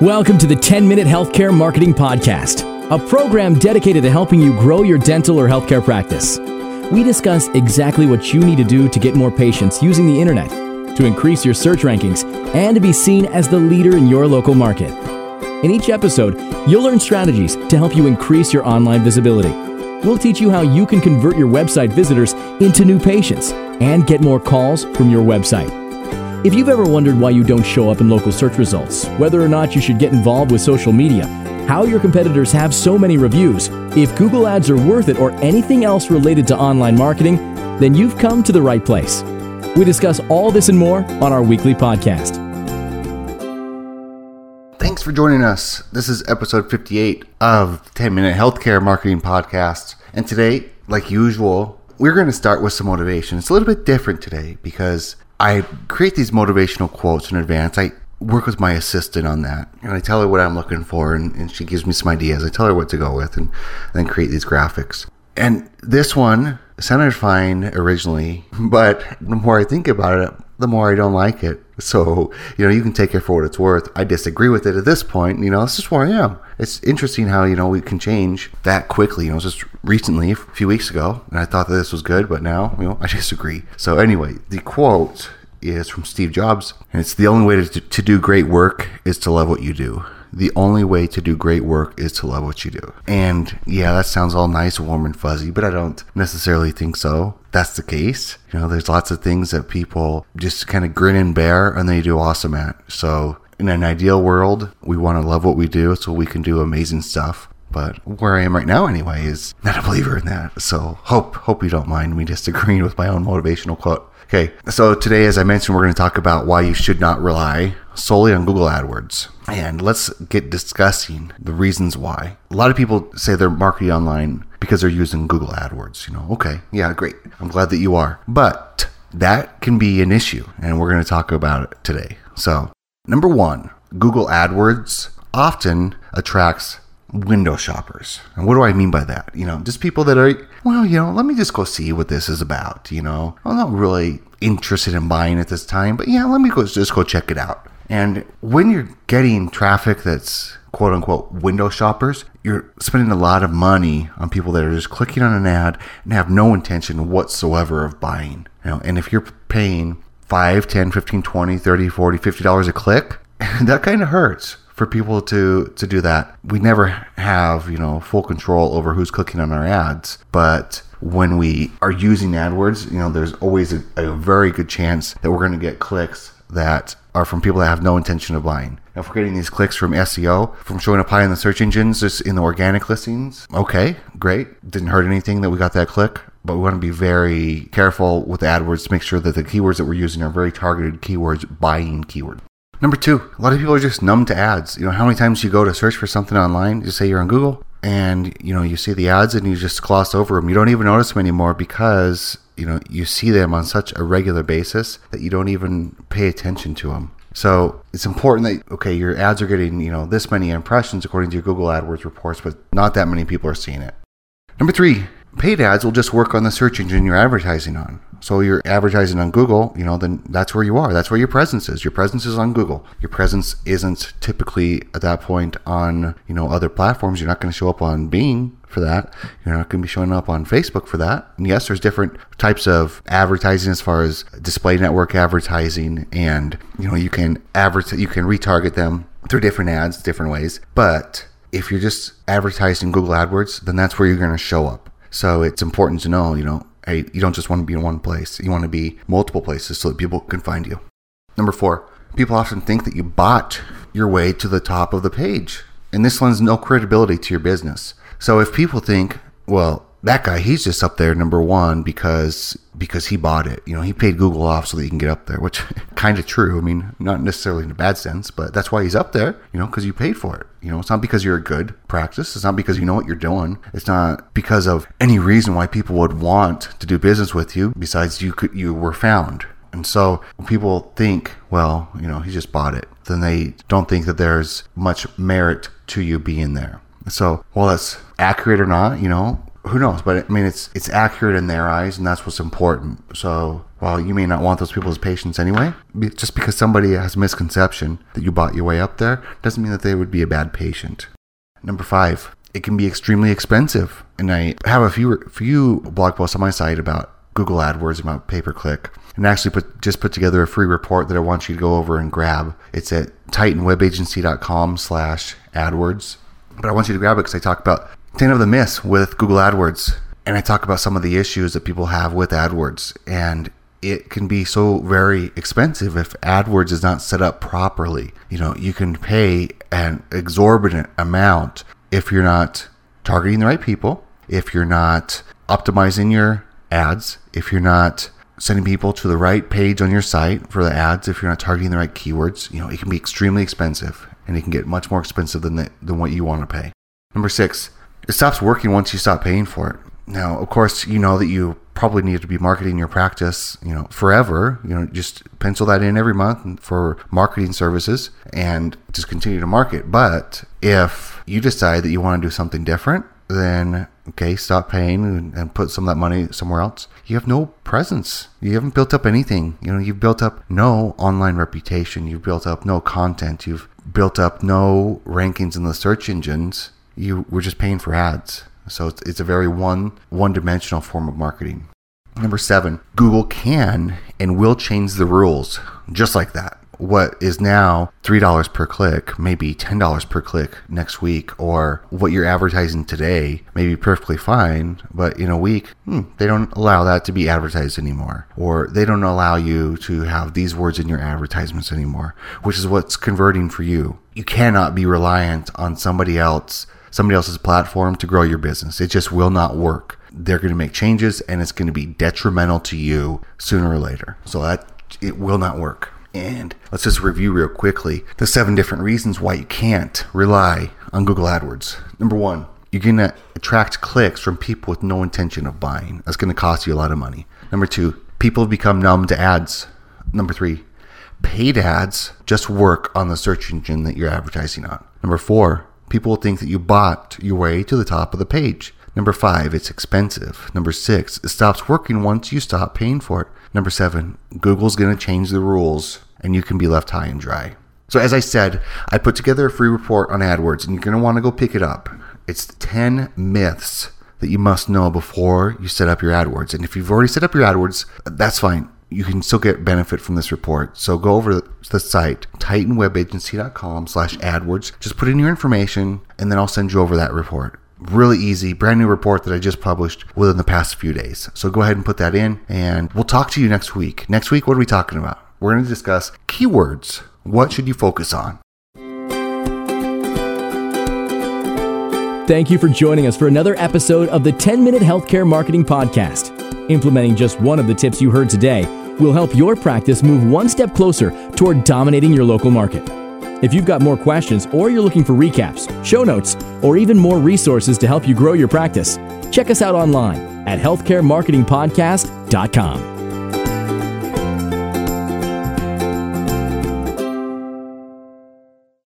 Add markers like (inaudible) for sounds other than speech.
Welcome to the 10 Minute Healthcare Marketing Podcast, a program dedicated to helping you grow your dental or healthcare practice. We discuss exactly what you need to do to get more patients using the internet, to increase your search rankings, and to be seen as the leader in your local market. In each episode, you'll learn strategies to help you increase your online visibility. We'll teach you how you can convert your website visitors into new patients and get more calls from your website. If you've ever wondered why you don't show up in local search results, whether or not you should get involved with social media, how your competitors have so many reviews, if Google Ads are worth it, or anything else related to online marketing, then you've come to the right place. We discuss all this and more on our weekly podcast. Thanks for joining us. This is episode 58 of the 10 Minute Healthcare Marketing Podcast. And today, like usual, we're going to start with some motivation. It's a little bit different today because I create these motivational quotes in advance. I work with my assistant on that and I tell her what I'm looking for and, and she gives me some ideas. I tell her what to go with and then create these graphics. And this one sounded fine originally, but the more I think about it, the more I don't like it. So, you know, you can take it for what it's worth. I disagree with it at this point. You know, this is where I am. It's interesting how, you know, we can change that quickly. You know, just recently, a few weeks ago, and I thought that this was good, but now, you know, (laughs) I disagree. So, anyway, the quote is from Steve Jobs, and it's the only way to, to do great work is to love what you do the only way to do great work is to love what you do. And yeah, that sounds all nice, warm, and fuzzy, but I don't necessarily think so. That's the case. You know, there's lots of things that people just kind of grin and bear and they do awesome at. So, in an ideal world, we want to love what we do so we can do amazing stuff. But where I am right now, anyway, is not a believer in that. So hope hope you don't mind me disagreeing with my own motivational quote. Okay, so today, as I mentioned, we're going to talk about why you should not rely solely on Google AdWords. And let's get discussing the reasons why. A lot of people say they're marketing online because they're using Google AdWords. You know, okay, yeah, great. I'm glad that you are. But that can be an issue, and we're going to talk about it today. So, number one, Google AdWords often attracts window shoppers. And what do I mean by that? You know, just people that are, well, you know, let me just go see what this is about. You know, I'm not really interested in buying at this time, but yeah, let me go just go check it out. And when you're getting traffic that's quote unquote window shoppers, you're spending a lot of money on people that are just clicking on an ad and have no intention whatsoever of buying. You know, and if you're paying 5, 10, 15, 20, 30, 40, 50 dollars a click, (laughs) that kind of hurts for people to to do that. We never have, you know, full control over who's clicking on our ads, but when we are using AdWords, you know, there's always a, a very good chance that we're going to get clicks that are from people that have no intention of buying. Now, if we're getting these clicks from SEO, from showing up high in the search engines, just in the organic listings, okay, great. Didn't hurt anything that we got that click, but we want to be very careful with AdWords to make sure that the keywords that we're using are very targeted keywords, buying keywords. Number two, a lot of people are just numb to ads. You know, how many times you go to search for something online, you say you're on Google, and you know, you see the ads and you just gloss over them. You don't even notice them anymore because you know you see them on such a regular basis that you don't even pay attention to them so it's important that okay your ads are getting you know this many impressions according to your google adwords reports but not that many people are seeing it number three paid ads will just work on the search engine you're advertising on so you're advertising on Google, you know, then that's where you are. That's where your presence is. Your presence is on Google. Your presence isn't typically at that point on, you know, other platforms. You're not going to show up on Bing for that. You're not going to be showing up on Facebook for that. And yes, there's different types of advertising as far as display network advertising and, you know, you can advertise you can retarget them through different ads, different ways. But if you're just advertising Google AdWords, then that's where you're going to show up. So it's important to know, you know, hey, you don't just want to be in one place. You want to be multiple places so that people can find you. Number four, people often think that you bought your way to the top of the page. And this lends no credibility to your business. So if people think, well, that guy, he's just up there number one because because he bought it. You know, he paid Google off so that he can get up there, which (laughs) kind of true. I mean, not necessarily in a bad sense, but that's why he's up there. You know, because you paid for it. You know, it's not because you're a good practice. It's not because you know what you're doing. It's not because of any reason why people would want to do business with you besides you could you were found. And so people think, well, you know, he just bought it, then they don't think that there's much merit to you being there. So, while that's accurate or not, you know, who knows? But I mean, it's it's accurate in their eyes, and that's what's important. So while you may not want those people as patients anyway, just because somebody has a misconception that you bought your way up there doesn't mean that they would be a bad patient. Number five, it can be extremely expensive, and I have a few few blog posts on my site about Google AdWords about pay per click, and actually put just put together a free report that I want you to go over and grab. It's at titanwebagency.com/slash AdWords. But I want you to grab it because I talk about 10 of the myths with Google AdWords. And I talk about some of the issues that people have with AdWords. And it can be so very expensive if AdWords is not set up properly. You know, you can pay an exorbitant amount if you're not targeting the right people, if you're not optimizing your ads, if you're not sending people to the right page on your site for the ads, if you're not targeting the right keywords, you know, it can be extremely expensive and it can get much more expensive than the, than what you want to pay. Number 6, it stops working once you stop paying for it. Now, of course, you know that you probably need to be marketing your practice, you know, forever. You know, just pencil that in every month for marketing services and just continue to market. But if you decide that you want to do something different, then okay, stop paying and, and, put some of that money somewhere else. You have no presence. You haven't built up anything. You know, you've built up no online reputation. You've built up no content. You've built up no rankings in the search engines you were just paying for ads. So it's, it's a very one one dimensional form of marketing. Number seven, Google can and will change the rules just like that. What is now $3 per click, maybe $10 per click next week, or what you're advertising today may be perfectly fine, but in a week, hmm, they don't allow that to be advertised anymore. Or they don't allow you to have these words in your advertisements anymore, which is what's converting for you. You cannot be reliant on somebody else somebody else's platform to grow your business. It just will not work. They're going to make changes and it's going to be detrimental to you sooner or later. So that it will not work. And let's just review real quickly the seven different reasons why you can't rely on Google AdWords. Number one, you're going to attract clicks from people with no intention of buying. That's going to cost you a lot of money. Number two, people have become numb to ads. Number three, paid ads just work on the search engine that you're advertising on. Number four, People will think that you bought your way to the top of the page. Number five, it's expensive. Number six, it stops working once you stop paying for it. Number seven, Google's going to change the rules and you can be left high and dry. So, as I said, I put together a free report on AdWords and you're going to want to go pick it up. It's 10 myths that you must know before you set up your AdWords. And if you've already set up your AdWords, that's fine you can still get benefit from this report. So go over to the site, titanwebagency.com slash AdWords. Just put in your information and then I'll send you over that report. Really easy, brand new report that I just published within the past few days. So go ahead and put that in and we'll talk to you next week. Next week, what are we talking about? We're going to discuss keywords. What should you focus on? Thank you for joining us for another episode of the 10 Minute Healthcare Marketing Podcast. Implementing just one of the tips you heard today will help your practice move one step closer toward dominating your local market. If you've got more questions or you're looking for recaps, show notes, or even more resources to help you grow your practice, check us out online at healthcaremarketingpodcast.com.